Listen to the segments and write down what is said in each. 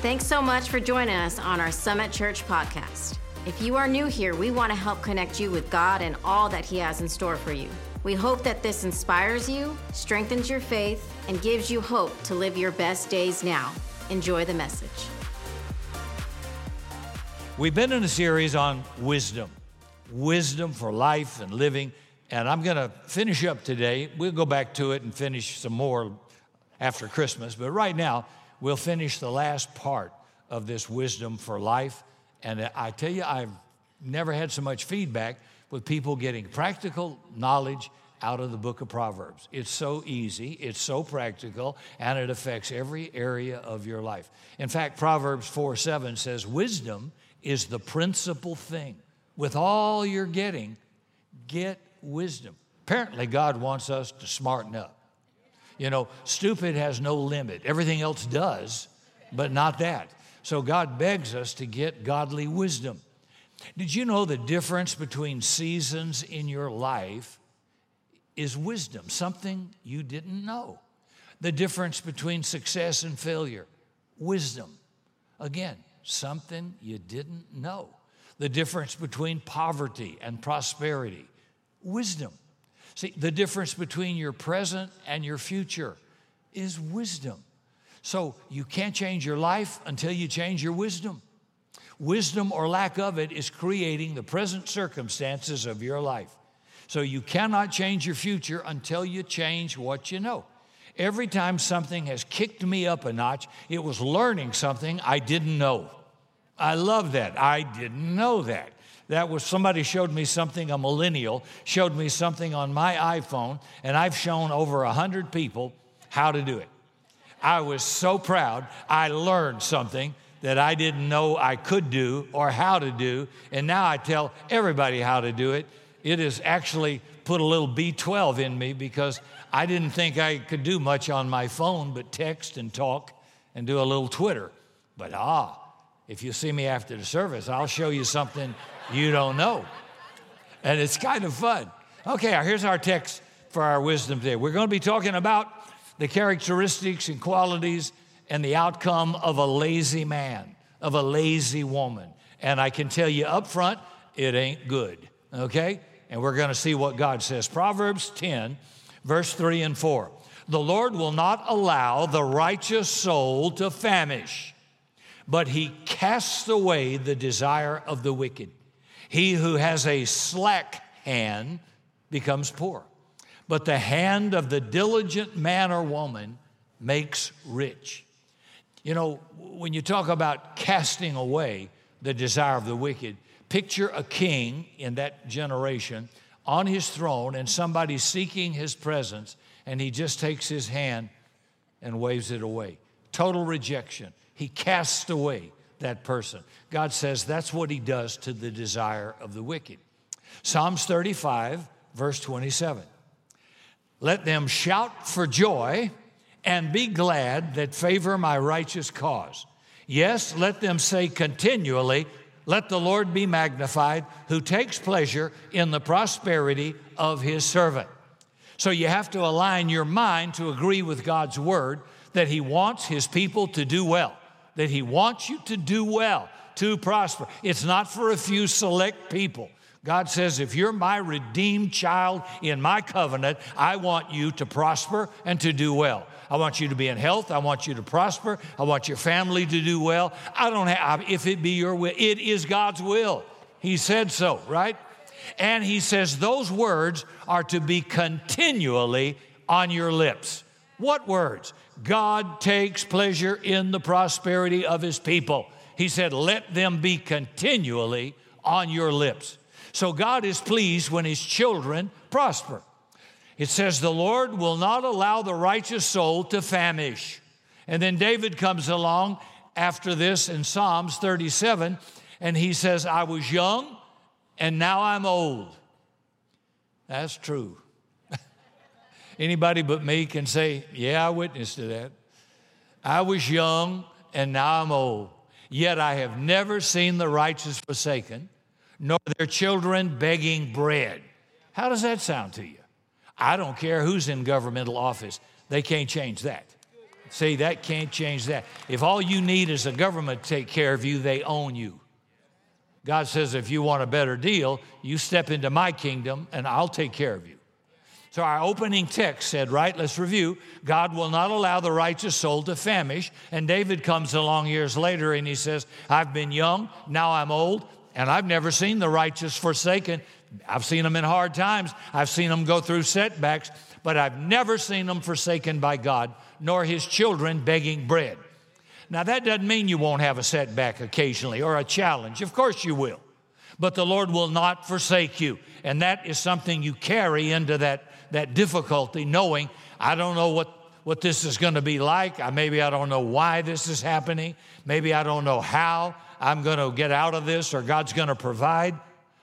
Thanks so much for joining us on our Summit Church podcast. If you are new here, we want to help connect you with God and all that He has in store for you. We hope that this inspires you, strengthens your faith, and gives you hope to live your best days now. Enjoy the message. We've been in a series on wisdom, wisdom for life and living. And I'm going to finish up today. We'll go back to it and finish some more after Christmas. But right now, we'll finish the last part of this wisdom for life. And I tell you, I've never had so much feedback with people getting practical knowledge out of the book of Proverbs. It's so easy, it's so practical, and it affects every area of your life. In fact, Proverbs 4 7 says, Wisdom is the principal thing. With all you're getting, get wisdom. Apparently, God wants us to smarten up. You know, stupid has no limit. Everything else does, but not that. So God begs us to get godly wisdom. Did you know the difference between seasons in your life is wisdom, something you didn't know? The difference between success and failure, wisdom. Again, something you didn't know. The difference between poverty and prosperity, wisdom. See, the difference between your present and your future is wisdom. So you can't change your life until you change your wisdom. Wisdom or lack of it is creating the present circumstances of your life. So you cannot change your future until you change what you know. Every time something has kicked me up a notch, it was learning something I didn't know. I love that. I didn't know that. That was somebody showed me something, a millennial showed me something on my iPhone, and I've shown over a hundred people how to do it. I was so proud. I learned something that I didn't know I could do or how to do, and now I tell everybody how to do it. It has actually put a little B12 in me because I didn't think I could do much on my phone but text and talk and do a little Twitter. But ah, if you see me after the service, I'll show you something you don't know. And it's kind of fun. Okay, uh, here's our text for our wisdom today. We're going to be talking about the characteristics and qualities and the outcome of a lazy man, of a lazy woman. And I can tell you up front, it ain't good. Okay? And we're going to see what God says. Proverbs 10, verse 3 and 4. The Lord will not allow the righteous soul to famish, but he casts away the desire of the wicked. He who has a slack hand becomes poor, but the hand of the diligent man or woman makes rich. You know, when you talk about casting away the desire of the wicked, picture a king in that generation on his throne and somebody seeking his presence, and he just takes his hand and waves it away. Total rejection. He casts away that person. God says that's what he does to the desire of the wicked. Psalms 35, verse 27. Let them shout for joy and be glad that favor my righteous cause. Yes, let them say continually, Let the Lord be magnified, who takes pleasure in the prosperity of his servant. So you have to align your mind to agree with God's word that he wants his people to do well that He wants you to do well, to prosper. It's not for a few select people. God says, if you're my redeemed child in my covenant, I want you to prosper and to do well. I want you to be in health. I want you to prosper. I want your family to do well. I don't have, if it be your will, it is God's will. He said so, right? And he says those words are to be continually on your lips. What words? God takes pleasure in the prosperity of his people. He said, Let them be continually on your lips. So God is pleased when his children prosper. It says, The Lord will not allow the righteous soul to famish. And then David comes along after this in Psalms 37, and he says, I was young and now I'm old. That's true. Anybody but me can say, Yeah, I witnessed to that. I was young and now I'm old. Yet I have never seen the righteous forsaken, nor their children begging bread. How does that sound to you? I don't care who's in governmental office, they can't change that. See, that can't change that. If all you need is a government to take care of you, they own you. God says, if you want a better deal, you step into my kingdom and I'll take care of you. So our opening text said, right, let's review God will not allow the righteous soul to famish. And David comes along years later and he says, I've been young, now I'm old, and I've never seen the righteous forsaken. I've seen them in hard times, I've seen them go through setbacks, but I've never seen them forsaken by God, nor his children begging bread. Now, that doesn't mean you won't have a setback occasionally or a challenge. Of course, you will. But the Lord will not forsake you. And that is something you carry into that, that difficulty, knowing I don't know what, what this is going to be like. I, maybe I don't know why this is happening. Maybe I don't know how I'm going to get out of this or God's going to provide.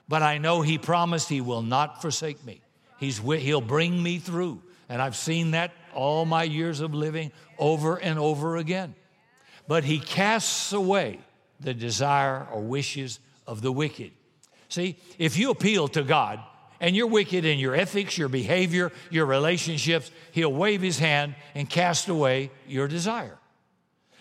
But I know He promised He will not forsake me. He's, he'll bring me through. And I've seen that all my years of living over and over again. But he casts away the desire or wishes of the wicked. See, if you appeal to God and you're wicked in your ethics, your behavior, your relationships, he'll wave his hand and cast away your desire.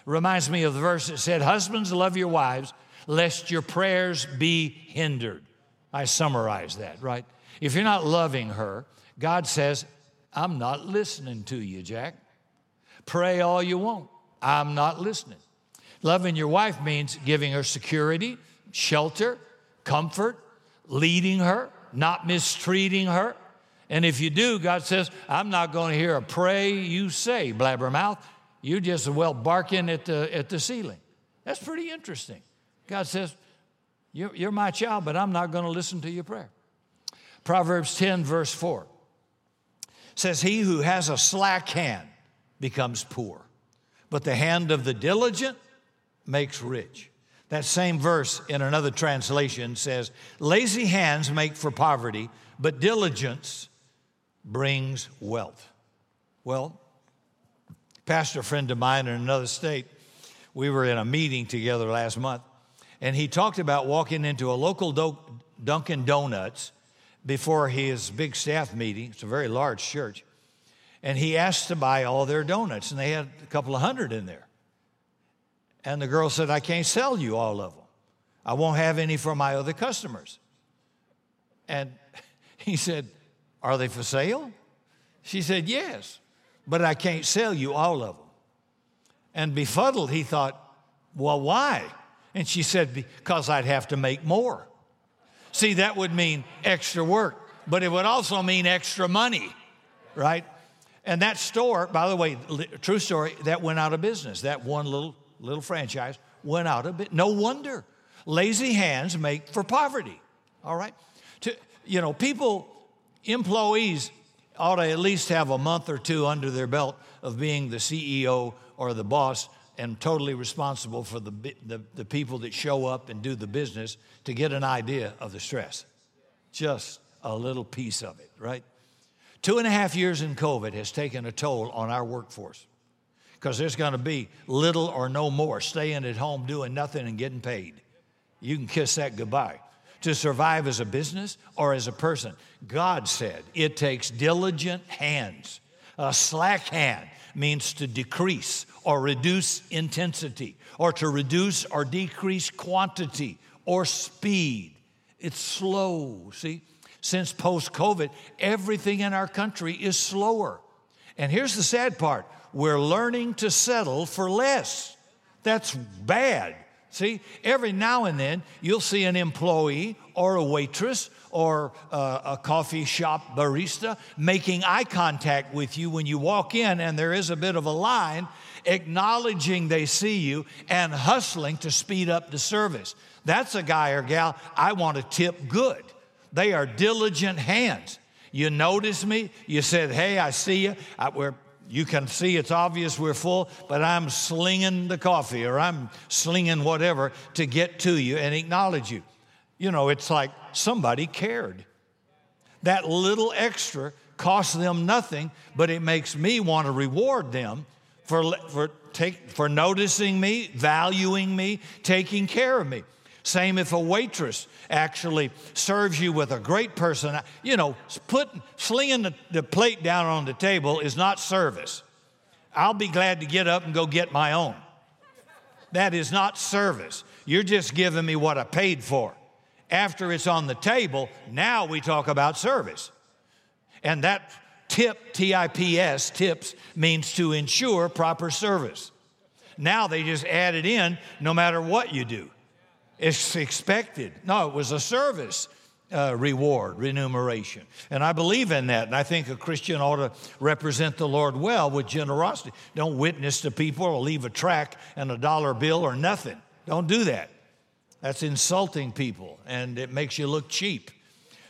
Reminds me of the verse that said, Husbands, love your wives, lest your prayers be hindered. I summarize that, right? If you're not loving her, God says, I'm not listening to you, Jack. Pray all you want. I'm not listening. Loving your wife means giving her security, shelter, comfort, leading her, not mistreating her. And if you do, God says, I'm not going to hear a pray you say, blabbermouth. You just well barking at the, at the ceiling. That's pretty interesting. God says, you're, you're my child, but I'm not going to listen to your prayer. Proverbs 10, verse 4 says, He who has a slack hand becomes poor, but the hand of the diligent makes rich. That same verse in another translation says, Lazy hands make for poverty, but diligence brings wealth. Well, pastor friend of mine in another state, we were in a meeting together last month, and he talked about walking into a local Dunkin' Donuts before his big staff meeting. It's a very large church. And he asked to buy all their donuts, and they had a couple of hundred in there. And the girl said, I can't sell you all of them. I won't have any for my other customers. And he said, Are they for sale? She said, Yes, but I can't sell you all of them. And befuddled, he thought, Well, why? And she said, Because I'd have to make more. See, that would mean extra work, but it would also mean extra money, right? And that store, by the way, true story, that went out of business. That one little little franchise went out of business. No wonder. Lazy hands make for poverty. All right? To, you know, people, employees ought to at least have a month or two under their belt of being the CEO or the boss and totally responsible for the, the, the, people that show up and do the business to get an idea of the stress. Just a little piece of it, right? Two and a half years in COVID has taken a toll on our workforce because there's going to be little or no more staying at home doing nothing and getting paid. You can kiss that goodbye. To survive as a business or as a person, God said it takes diligent hands. A slack hand means to decrease or reduce intensity, or to reduce or decrease quantity or speed. It's slow, see? Since post COVID, everything in our country is slower. And here's the sad part we're learning to settle for less. That's bad. See, every now and then you'll see an employee or a waitress or a, a, coffee shop barista making eye contact with you when you walk in and there is a bit of a line, acknowledging they see you and hustling to speed up the service. That's a guy or gal I want to tip good. They are diligent hands. You notice me, you said, Hey, I see you. I, we're you can see it's obvious we're full, but I'm slinging the coffee or I'm slinging whatever to get to you and acknowledge you. You know, it's like somebody cared. That little extra costs them nothing, but it makes me want to reward them for, for, take, for noticing me, valuing me, taking care of me. Same if a waitress actually serves you with a great person. You know, put, slinging the, the plate down on the table is not service. I'll be glad to get up and go get my own. That is not service. You're just giving me what I paid for. After it's on the table, now we talk about service. And that tip, T I P S, tips, means to ensure proper service. Now they just add it in no matter what you do. It's expected. No, it was a service uh, reward, remuneration. And I believe in that. And I think a Christian ought to represent the Lord well with generosity. Don't witness to people or leave a track and a dollar bill or nothing. Don't do that. That's insulting people and it makes you look cheap.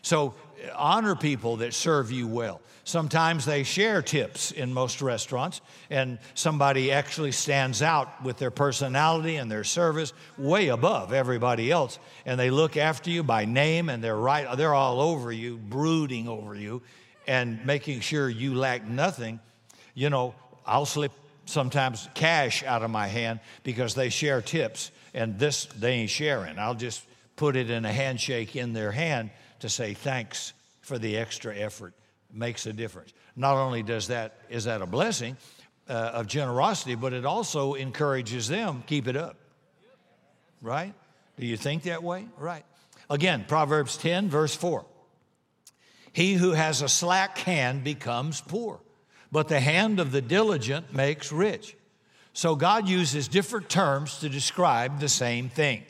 So honor people that serve you well. Sometimes they share tips in most restaurants, and somebody actually stands out with their personality and their service way above everybody else. And they look after you by name, and they're right, they're all over you, brooding over you, and making sure you lack nothing. You know, I'll slip sometimes cash out of my hand because they share tips, and this they ain't sharing. I'll just put it in a handshake in their hand to say thanks for the extra effort makes a difference. Not only does that is that a blessing uh, of generosity, but it also encourages them keep it up. Right? Do you think that way? Right. Again, Proverbs 10 verse 4. He who has a slack hand becomes poor, but the hand of the diligent makes rich. So God uses different terms to describe the same thing.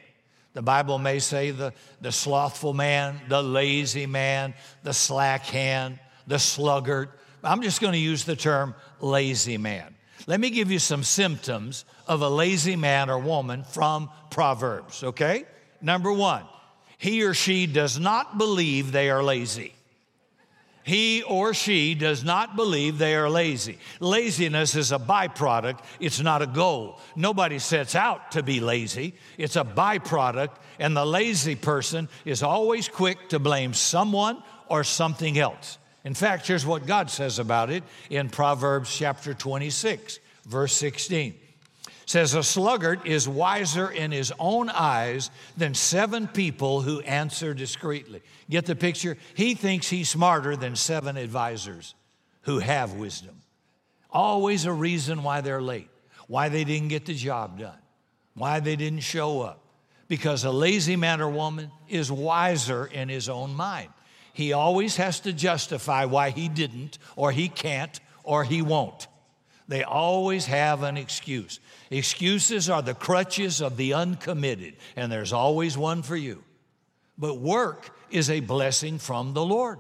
The Bible may say the, the slothful man, the lazy man, the slack hand, the sluggard. I'm just going to use the term lazy man. Let me give you some symptoms of a lazy man or woman from Proverbs, okay? Number one, he or she does not believe they are lazy. He or she does not believe they are lazy. Laziness is a byproduct, it's not a goal. Nobody sets out to be lazy, it's a byproduct, and the lazy person is always quick to blame someone or something else. In fact, here's what God says about it in Proverbs chapter 26, verse 16 says a sluggard is wiser in his own eyes than seven people who answer discreetly. Get the picture? He thinks he's smarter than seven advisors who have wisdom. Always a reason why they're late, why they didn't get the job done, why they didn't show up. Because a lazy man or woman is wiser in his own mind. He always has to justify why he didn't, or he can't, or he won't. They always have an excuse. Excuses are the crutches of the uncommitted, and there's always one for you. But work is a blessing from the Lord.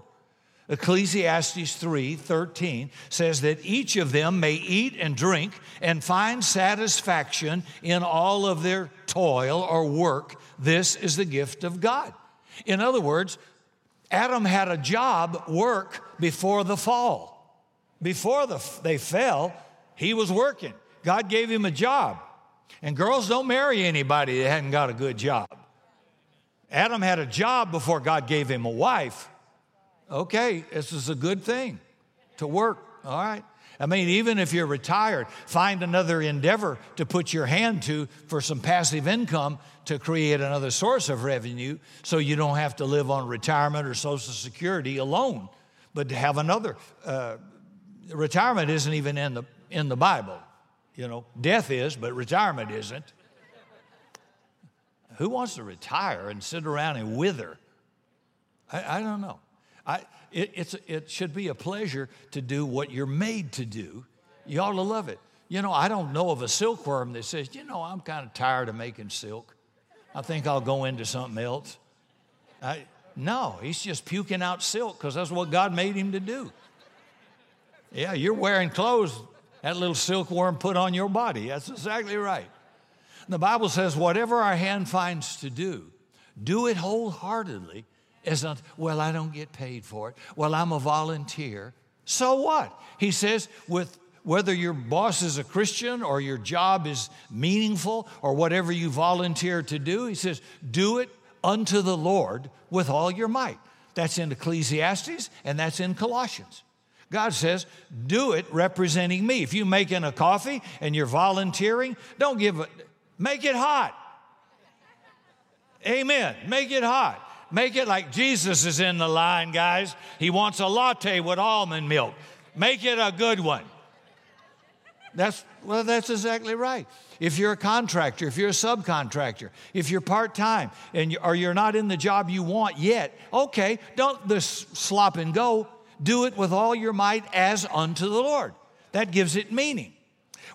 Ecclesiastes 3 13 says that each of them may eat and drink and find satisfaction in all of their toil or work. This is the gift of God. In other words, Adam had a job, work, before the fall. Before the, they fell, he was working. God gave him a job. And girls don't marry anybody that hadn't got a good job. Adam had a job before God gave him a wife. Okay, this is a good thing to work, all right? I mean, even if you're retired, find another endeavor to put your hand to for some passive income to create another source of revenue so you don't have to live on retirement or Social Security alone, but to have another. Uh, retirement isn't even in the in the Bible. You know, death is, but retirement isn't. Who wants to retire and sit around and wither? I, I don't know. I, it, it's, it should be a pleasure to do what you're made to do. You ought to love it. You know, I don't know of a silkworm that says, you know, I'm kind of tired of making silk. I think I'll go into something else. I, no, he's just puking out silk because that's what God made him to do. Yeah, you're wearing clothes that little silkworm put on your body. That's exactly right. The Bible says, whatever our hand finds to do, do it wholeheartedly. As not, well, I don't get paid for it. Well, I'm a volunteer. So what? He says, with whether your boss is a Christian or your job is meaningful or whatever you volunteer to do, he says, do it unto the Lord with all your might. That's in Ecclesiastes and that's in Colossians. God says, do it representing me. If you're making a coffee and you're volunteering, don't give it, make it hot. Amen. Make it hot. Make it like Jesus is in the line, guys. He wants a latte with almond milk. Make it a good one. That's well, that's exactly right. If you're a contractor, if you're a subcontractor, if you're part-time and you, or you're not in the job you want yet, okay, don't just slop and go. Do it with all your might as unto the Lord. That gives it meaning.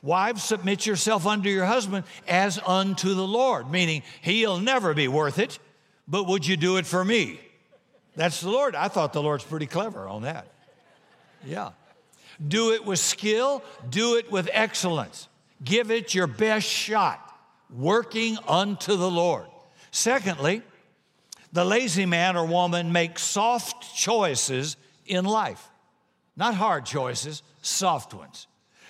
Wives, submit yourself unto your husband as unto the Lord, meaning he'll never be worth it, but would you do it for me? That's the Lord. I thought the Lord's pretty clever on that. Yeah. Do it with skill, do it with excellence. Give it your best shot, working unto the Lord. Secondly, the lazy man or woman makes soft choices in life. Not hard choices, soft ones.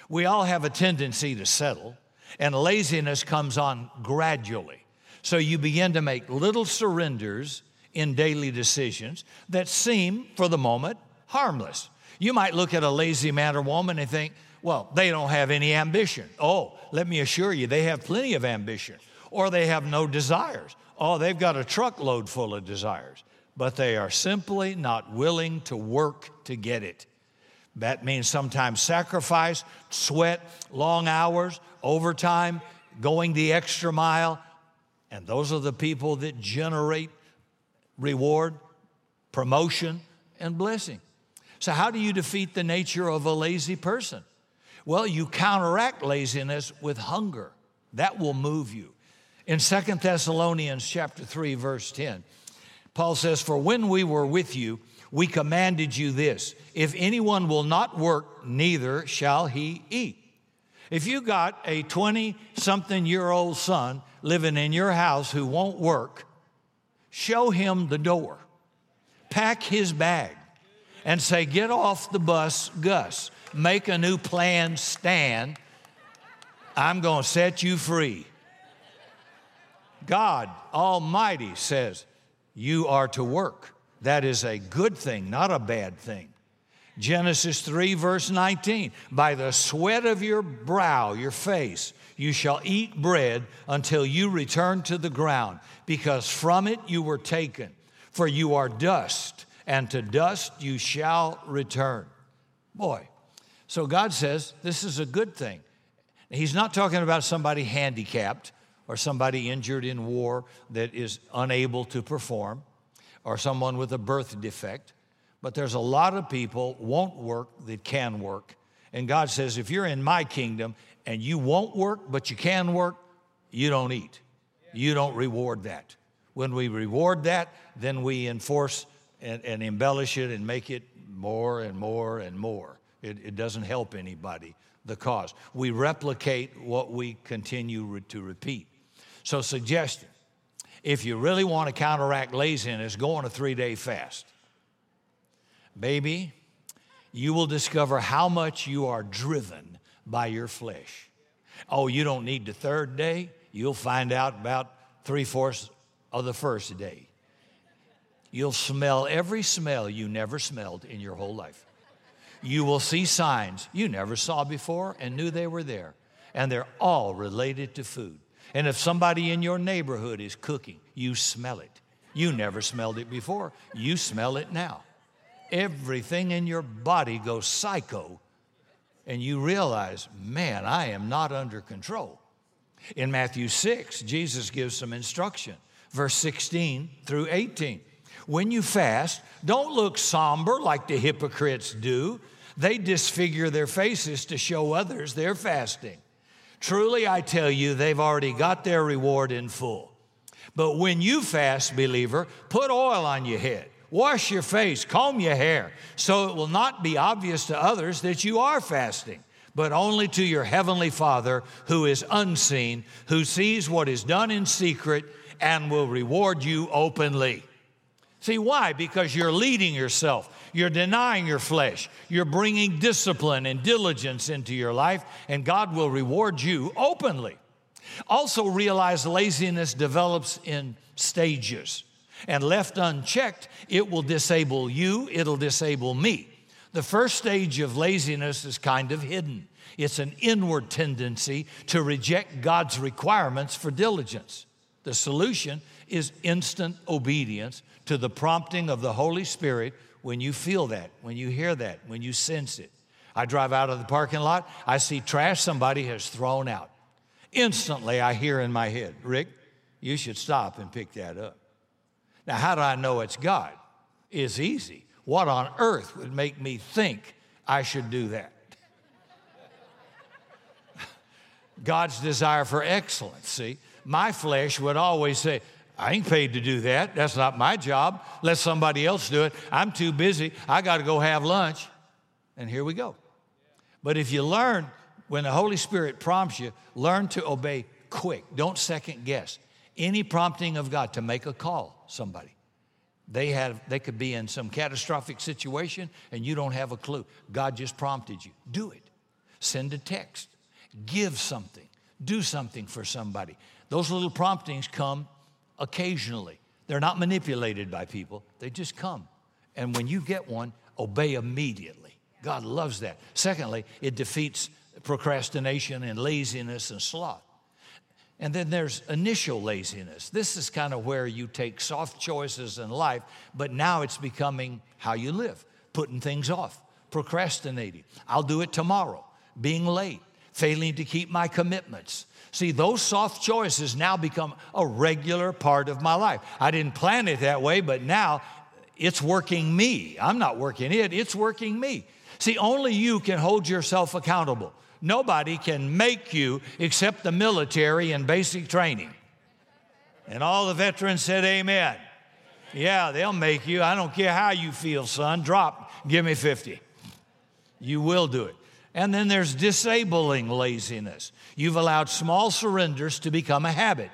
We all have a tendency to settle, and laziness comes on gradually. So you begin to make little surrenders in daily decisions that seem, for the moment, harmless. You might look at a lazy man or woman and think, well, they don't have any ambition. Oh, let me assure you, they have plenty of ambition. Or they have no desires. Oh, they've got a truckload full of desires, but they are simply not willing to work to get it. That means sometimes sacrifice, sweat, long hours, overtime, going the extra mile. And those are the people that generate reward, promotion, and blessing. So, how do you defeat the nature of a lazy person? Well, you counteract laziness with hunger. That will move you. In Second Thessalonians chapter 3 verse 10, Paul says, "For when we were with you, we commanded you this, if anyone will not work, neither shall he eat." If you got a 20 something year old son living in your house who won't work, show him the door. Pack his bag and say, Get off the bus, Gus. Make a new plan, Stan. I'm going to set you free. God Almighty says, You are to work. That is a good thing, not a bad thing. Genesis 3, verse 19 By the sweat of your brow, your face, you shall eat bread until you return to the ground, because from it you were taken. For you are dust, and to dust you shall return. Boy, so God says this is a good thing. He's not talking about somebody handicapped or somebody injured in war that is unable to perform or someone with a birth defect. But there's a lot of people won't work that can work. And God says, if you're in my kingdom and you won't work, but you can work, you don't eat. You don't reward that. When we reward that, then we enforce and, and embellish it and make it more and more and more. It, it doesn't help anybody, the cause. We replicate what we continue re- to repeat. So, suggestion if you really want to counteract laziness, go on a three day fast. Baby, you will discover how much you are driven by your flesh. Oh, you don't need the third day. You'll find out about three fourths of the first day. You'll smell every smell you never smelled in your whole life. You will see signs you never saw before and knew they were there. And they're all related to food. And if somebody in your neighborhood is cooking, you smell it. You never smelled it before, you smell it now. Everything in your body goes psycho, and you realize, man, I am not under control. In Matthew 6, Jesus gives some instruction, verse 16 through 18. When you fast, don't look somber like the hypocrites do. They disfigure their faces to show others they're fasting. Truly, I tell you, they've already got their reward in full. But when you fast, believer, put oil on your head, wash your face, comb your hair, so it will not be obvious to others that you are fasting, but only to your heavenly Father who is unseen, who sees what is done in secret and will reward you openly. See, why? Because you're leading yourself. You're denying your flesh. You're bringing discipline and diligence into your life, and God will reward you openly. Also, realize laziness develops in stages, and left unchecked, it will disable you, it'll disable me. The first stage of laziness is kind of hidden. It's an inward tendency to reject God's requirements for diligence. The solution is instant obedience to the prompting of the Holy Spirit when you feel that, when you hear that, when you sense it. I drive out of the parking lot, I see trash somebody has thrown out. Instantly, I hear in my head, Rick, you should stop and pick that up. Now, how do I know it's God? It's easy. What on earth would make me think I should do that? God's desire for excellence, see? My flesh would always say, I ain't paid to do that. That's not my job. Let somebody else do it. I'm too busy. I got to go have lunch. And here we go. But if you learn, when the Holy Spirit prompts you, learn to obey quick. Don't second guess. Any prompting of God to make a call, somebody. They, have, they could be in some catastrophic situation and you don't have a clue. God just prompted you. Do it. Send a text. Give something. Do something for somebody. Those little promptings come occasionally. They're not manipulated by people, they just come. And when you get one, obey immediately. God loves that. Secondly, it defeats procrastination and laziness and sloth. And then there's initial laziness. This is kind of where you take soft choices in life, but now it's becoming how you live, putting things off, procrastinating. I'll do it tomorrow, being late, failing to keep my commitments. See, those soft choices now become a regular part of my life. I didn't plan it that way, but now it's working me. I'm not working it, it's working me. See, only you can hold yourself accountable. Nobody can make you except the military and basic training. And all the veterans said, Amen. Yeah, they'll make you. I don't care how you feel, son. Drop, give me 50. You will do it. And then there's disabling laziness. You've allowed small surrenders to become a habit.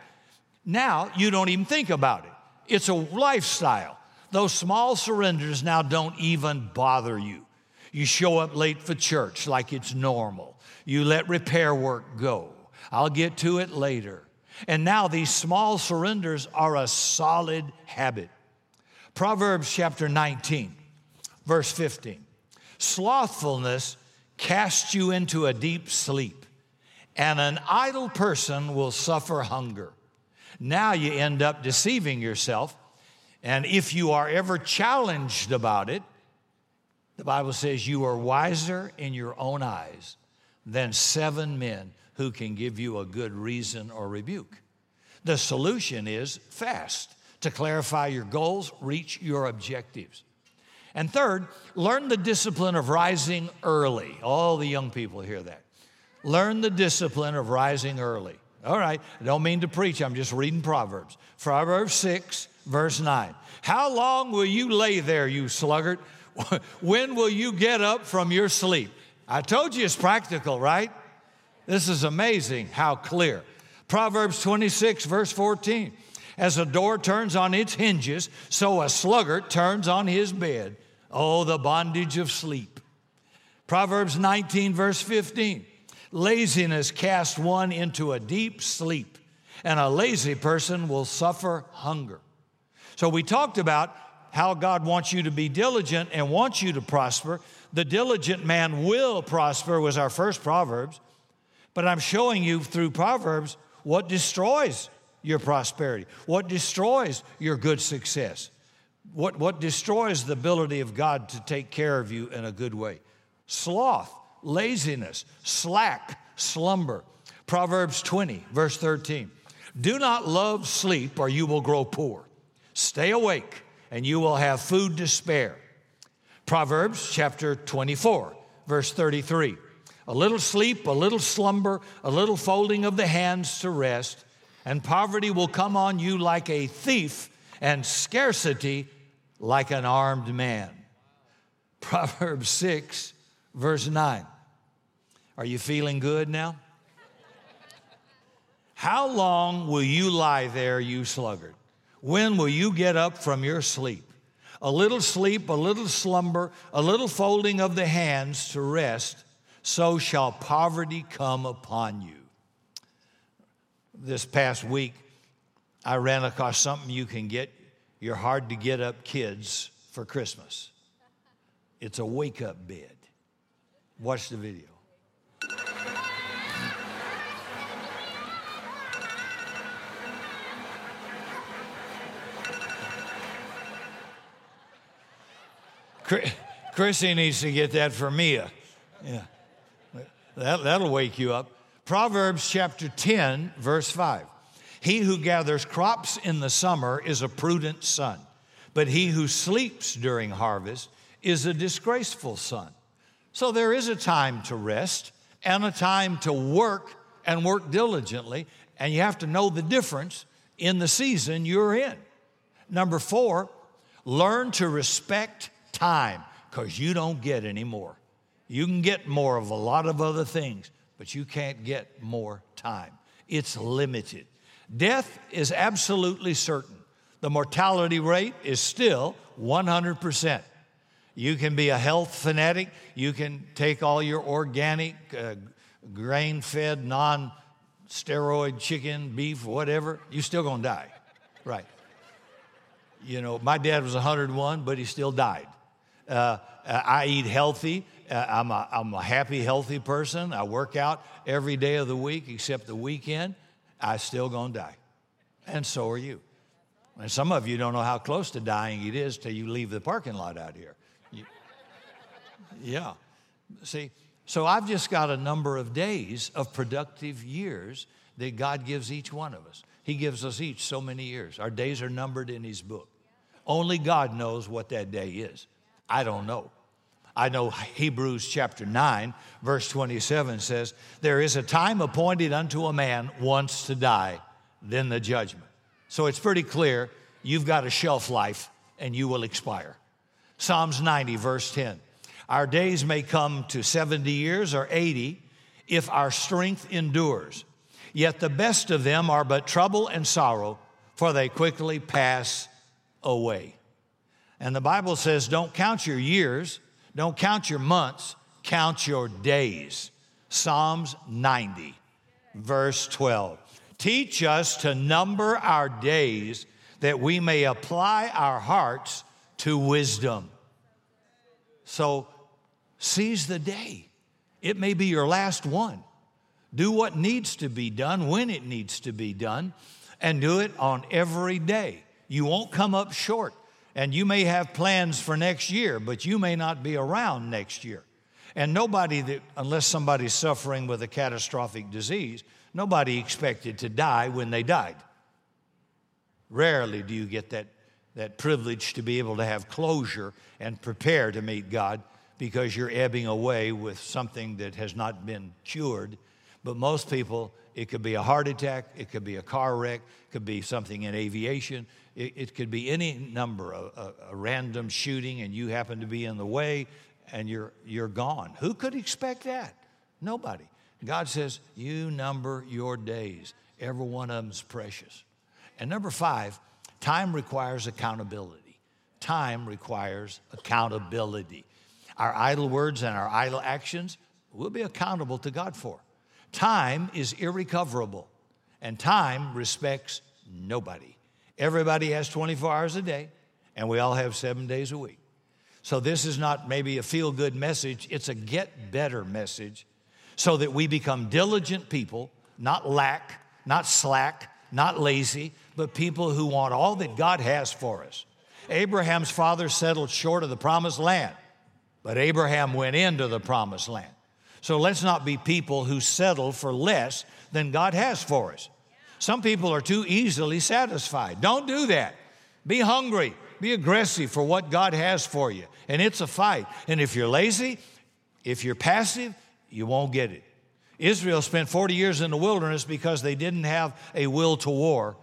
Now you don't even think about it, it's a lifestyle. Those small surrenders now don't even bother you. You show up late for church like it's normal. You let repair work go. I'll get to it later. And now these small surrenders are a solid habit. Proverbs chapter 19, verse 15. Slothfulness casts you into a deep sleep, and an idle person will suffer hunger. Now you end up deceiving yourself, and if you are ever challenged about it, the Bible says you are wiser in your own eyes than seven men who can give you a good reason or rebuke. The solution is fast to clarify your goals, reach your objectives. And third, learn the discipline of rising early. All the young people hear that. Learn the discipline of rising early. All right, I don't mean to preach, I'm just reading Proverbs. Proverbs 6, verse 9. How long will you lay there, you sluggard? when will you get up from your sleep? I told you it's practical, right? This is amazing how clear. Proverbs 26, verse 14. As a door turns on its hinges, so a sluggard turns on his bed. Oh, the bondage of sleep. Proverbs 19, verse 15. Laziness casts one into a deep sleep, and a lazy person will suffer hunger. So, we talked about how God wants you to be diligent and wants you to prosper, the diligent man will prosper, was our first Proverbs. But I'm showing you through Proverbs what destroys your prosperity, what destroys your good success, what, what destroys the ability of God to take care of you in a good way. Sloth, laziness, slack, slumber. Proverbs 20, verse 13. Do not love sleep or you will grow poor. Stay awake and you will have food to spare. Proverbs chapter 24, verse 33. A little sleep, a little slumber, a little folding of the hands to rest, and poverty will come on you like a thief, and scarcity like an armed man. Proverbs 6, verse 9. Are you feeling good now? How long will you lie there, you sluggard? When will you get up from your sleep? a little sleep, a little slumber, a little folding of the hands to rest, so shall poverty come upon you. This past week, I ran across something you can get your hard to get up kids for Christmas. It's a wake up bed. Watch the video. Chrissy needs to get that for Mia. Yeah. That, that'll wake you up. Proverbs chapter 10, verse 5. He who gathers crops in the summer is a prudent son, but he who sleeps during harvest is a disgraceful son. So there is a time to rest and a time to work and work diligently, and you have to know the difference in the season you're in. Number four, learn to respect time because you don't get any more. You can get more of a lot of other things, but you can't get more time. It's limited. Death is absolutely certain. The mortality rate is still 100%. You can be a health fanatic. You can take all your organic, uh, grain fed, non steroid chicken, beef, whatever. You're still going to die. Right. You know, my dad was 101, but he still died. Uh, I eat healthy. Uh, I'm, a, I'm a happy, healthy person. I work out every day of the week except the weekend. I still gonna die. And so are you. And some of you don't know how close to dying it is till you leave the parking lot out here. You, yeah. See, so I've just got a number of days of productive years that God gives each one of us. He gives us each so many years. Our days are numbered in His book. Only God knows what that day is. I don't know. I know Hebrews chapter 9, verse 27 says, There is a time appointed unto a man once to die, then the judgment. So it's pretty clear you've got a shelf life and you will expire. Psalms 90, verse 10. Our days may come to 70 years or 80 if our strength endures. Yet the best of them are but trouble and sorrow, for they quickly pass away. And the Bible says, Don't count your years don't count your months, count your days. Psalms 90, verse 12. Teach us to number our days that we may apply our hearts to wisdom. So seize the day. It may be your last one. Do what needs to be done when it needs to be done, and do it on every day. You won't come up short. And you may have plans for next year, but you may not be around next year. And nobody that, unless somebody's suffering with a catastrophic disease, nobody expected to die when they died. Rarely do you get that, that privilege to be able to have closure and prepare to meet God because you're ebbing away with something that has not been cured. But most people, it could be a heart attack, it could be a car wreck, it could be something in aviation, it, it could be any number, a, a, a random shooting, and you happen to be in the way and you're, you're gone. Who could expect that? Nobody. God says, You number your days. Every one of them is precious. And number five, time requires accountability. Time requires accountability. Our idle words and our idle actions we'll be accountable to God for. Time is irrecoverable, and time respects nobody. Everybody has 24 hours a day, and we all have seven days a week. So, this is not maybe a feel good message, it's a get better message so that we become diligent people, not lack, not slack, not lazy, but people who want all that God has for us. Abraham's father settled short of the promised land, but Abraham went into the promised land. So let's not be people who settle for less than God has for us. Some people are too easily satisfied. Don't do that. Be hungry, be aggressive for what God has for you. And it's a fight. And if you're lazy, if you're passive, you won't get it. Israel spent 40 years in the wilderness because they didn't have a will to war.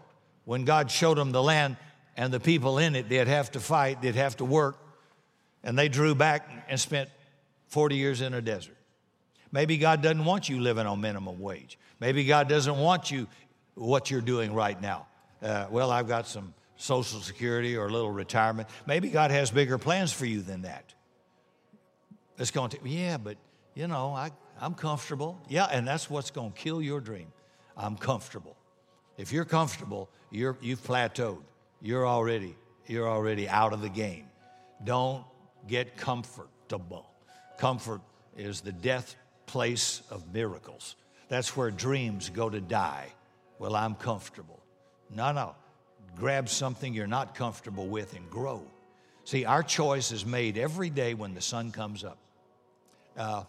When God showed them the land and the people in it, they'd have to fight, they'd have to work, and they drew back and spent 40 years in a desert. Maybe God doesn't want you living on minimum wage. Maybe God doesn't want you what you're doing right now. Uh, well, I've got some Social Security or a little retirement. Maybe God has bigger plans for you than that. It's going to, yeah, but you know, I, I'm comfortable. Yeah, and that's what's going to kill your dream. I'm comfortable. If you're comfortable, you're, you've plateaued. You're already, you're already out of the game. Don't get comfortable. Comfort is the death place of miracles. That's where dreams go to die. Well, I'm comfortable. No, no. Grab something you're not comfortable with and grow. See, our choice is made every day when the sun comes up. Uh,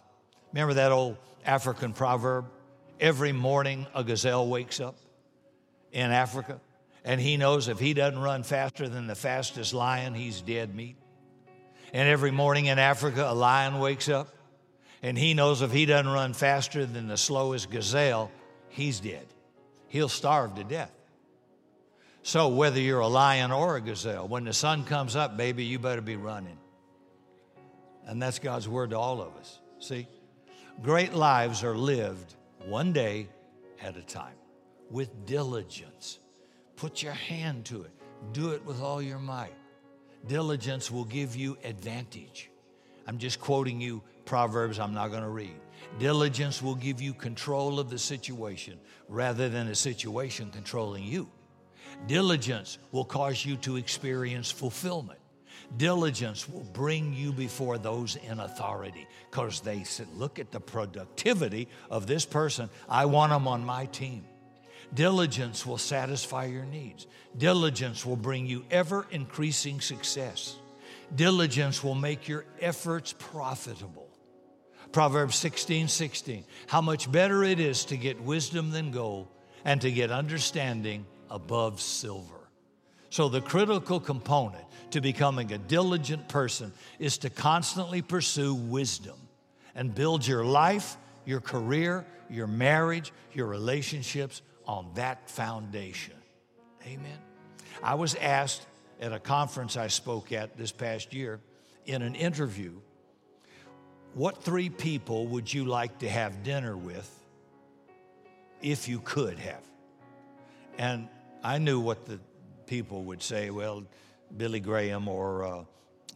Remember that old African proverb? Every morning a gazelle wakes up in Africa, and he knows if he doesn't run faster than the fastest lion, he's dead meat. And every morning in Africa, a lion wakes up, and he knows if he doesn't run faster than the slowest gazelle, he's dead. He'll starve to death. So, whether you're a lion or a gazelle, when the sun comes up, baby, you better be running. And that's God's word to all of us. See? Great lives are lived one day at a time with diligence. Put your hand to it, do it with all your might. Diligence will give you advantage. I'm just quoting you Proverbs I'm not going to read. Diligence will give you control of the situation rather than a situation controlling you. Diligence will cause you to experience fulfillment. Diligence will bring you before those in authority because they said, Look at the productivity of this person. I want them on my team. Diligence will satisfy your needs. Diligence will bring you ever increasing success. Diligence will make your efforts profitable. Proverbs 16 16. How much better it is to get wisdom than gold and to get understanding above silver. So, the critical component to becoming a diligent person is to constantly pursue wisdom and build your life, your career, your marriage, your relationships on that foundation. Amen. I was asked at a conference I spoke at this past year in an interview what three people would you like to have dinner with if you could have? And I knew what the people would say, well, Billy Graham or uh,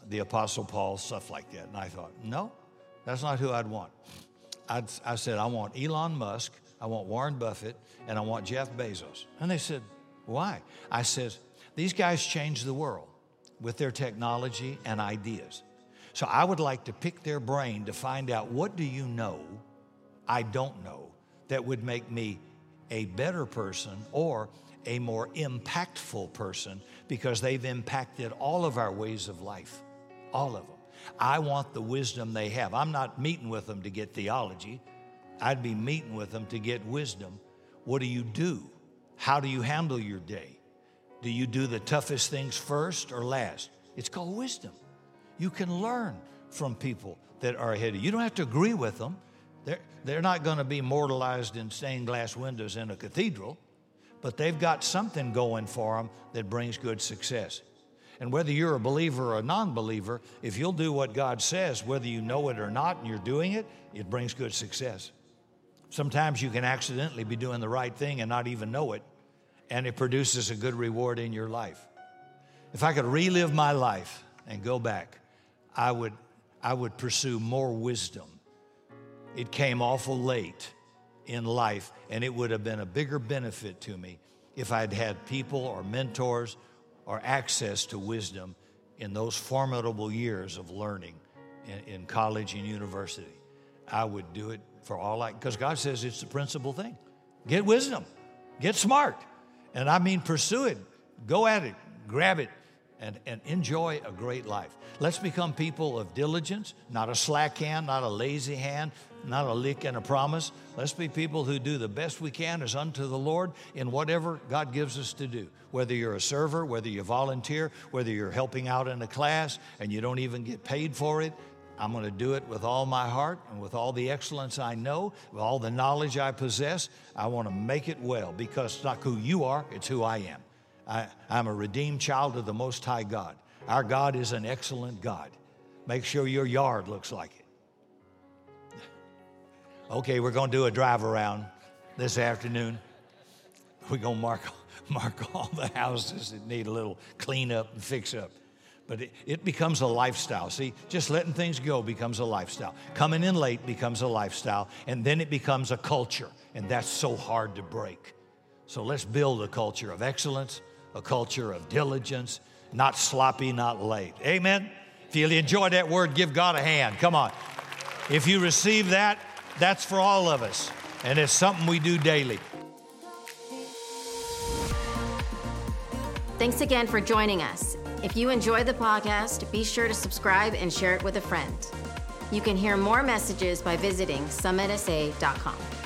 the Apostle Paul, stuff like that. And I thought, no, that's not who I'd want. I'd, I said, I want Elon Musk, I want Warren Buffett, and I want Jeff Bezos. And they said, why? I said, these guys changed the world with their technology and ideas. So I would like to pick their brain to find out what do you know I don't know that would make me a better person or a more impactful person because they've impacted all of our ways of life, all of them. I want the wisdom they have. I'm not meeting with them to get theology. I'd be meeting with them to get wisdom. What do you do? How do you handle your day? Do you do the toughest things first or last? It's called wisdom. You can learn from people that are ahead of you. You don't have to agree with them. They're, they're not going to be mortalized in stained glass windows in a cathedral but they've got something going for them that brings good success. And whether you're a believer or a non believer, if you'll do what God says, whether you know it or not, and you're doing it, it brings good success. Sometimes you can accidentally be doing the right thing and not even know it, and it produces a good reward in your life. If I could relive my life and go back, I would, I would pursue more wisdom. It came awful late in life, and it would have been a bigger benefit to me if I'd had people or mentors or access to wisdom in those formidable years of learning in, in college and university. I would do it for all I, because God says it's the principal thing. Get wisdom, get smart. And I mean, pursue it, go at it, grab it, and, and enjoy a great life. Let's become people of diligence, not a slack hand, not a lazy hand, not a lick and a promise. Let's be people who do the best we can as unto the Lord in whatever God gives us to do. Whether you're a server, whether you volunteer, whether you're helping out in a class and you don't even get paid for it, I'm going to do it with all my heart and with all the excellence I know, with all the knowledge I possess. I want to make it well because it's not who you are, it's who I am. I, I'm a redeemed child of the Most High God. Our God is an excellent God. Make sure your yard looks like it. Okay, we're going to do a drive around this afternoon. We're going to mark, mark all the houses that need a little clean up and fix up. But it, it becomes a lifestyle. See, just letting things go becomes a lifestyle. Coming in late becomes a lifestyle, and then it becomes a culture, and that's so hard to break. So let's build a culture of excellence, a culture of diligence, not sloppy, not late. Amen? If you enjoy that word, give God a hand. Come on. If you receive that, that's for all of us, and it's something we do daily. Thanks again for joining us. If you enjoy the podcast, be sure to subscribe and share it with a friend. You can hear more messages by visiting summitsa.com.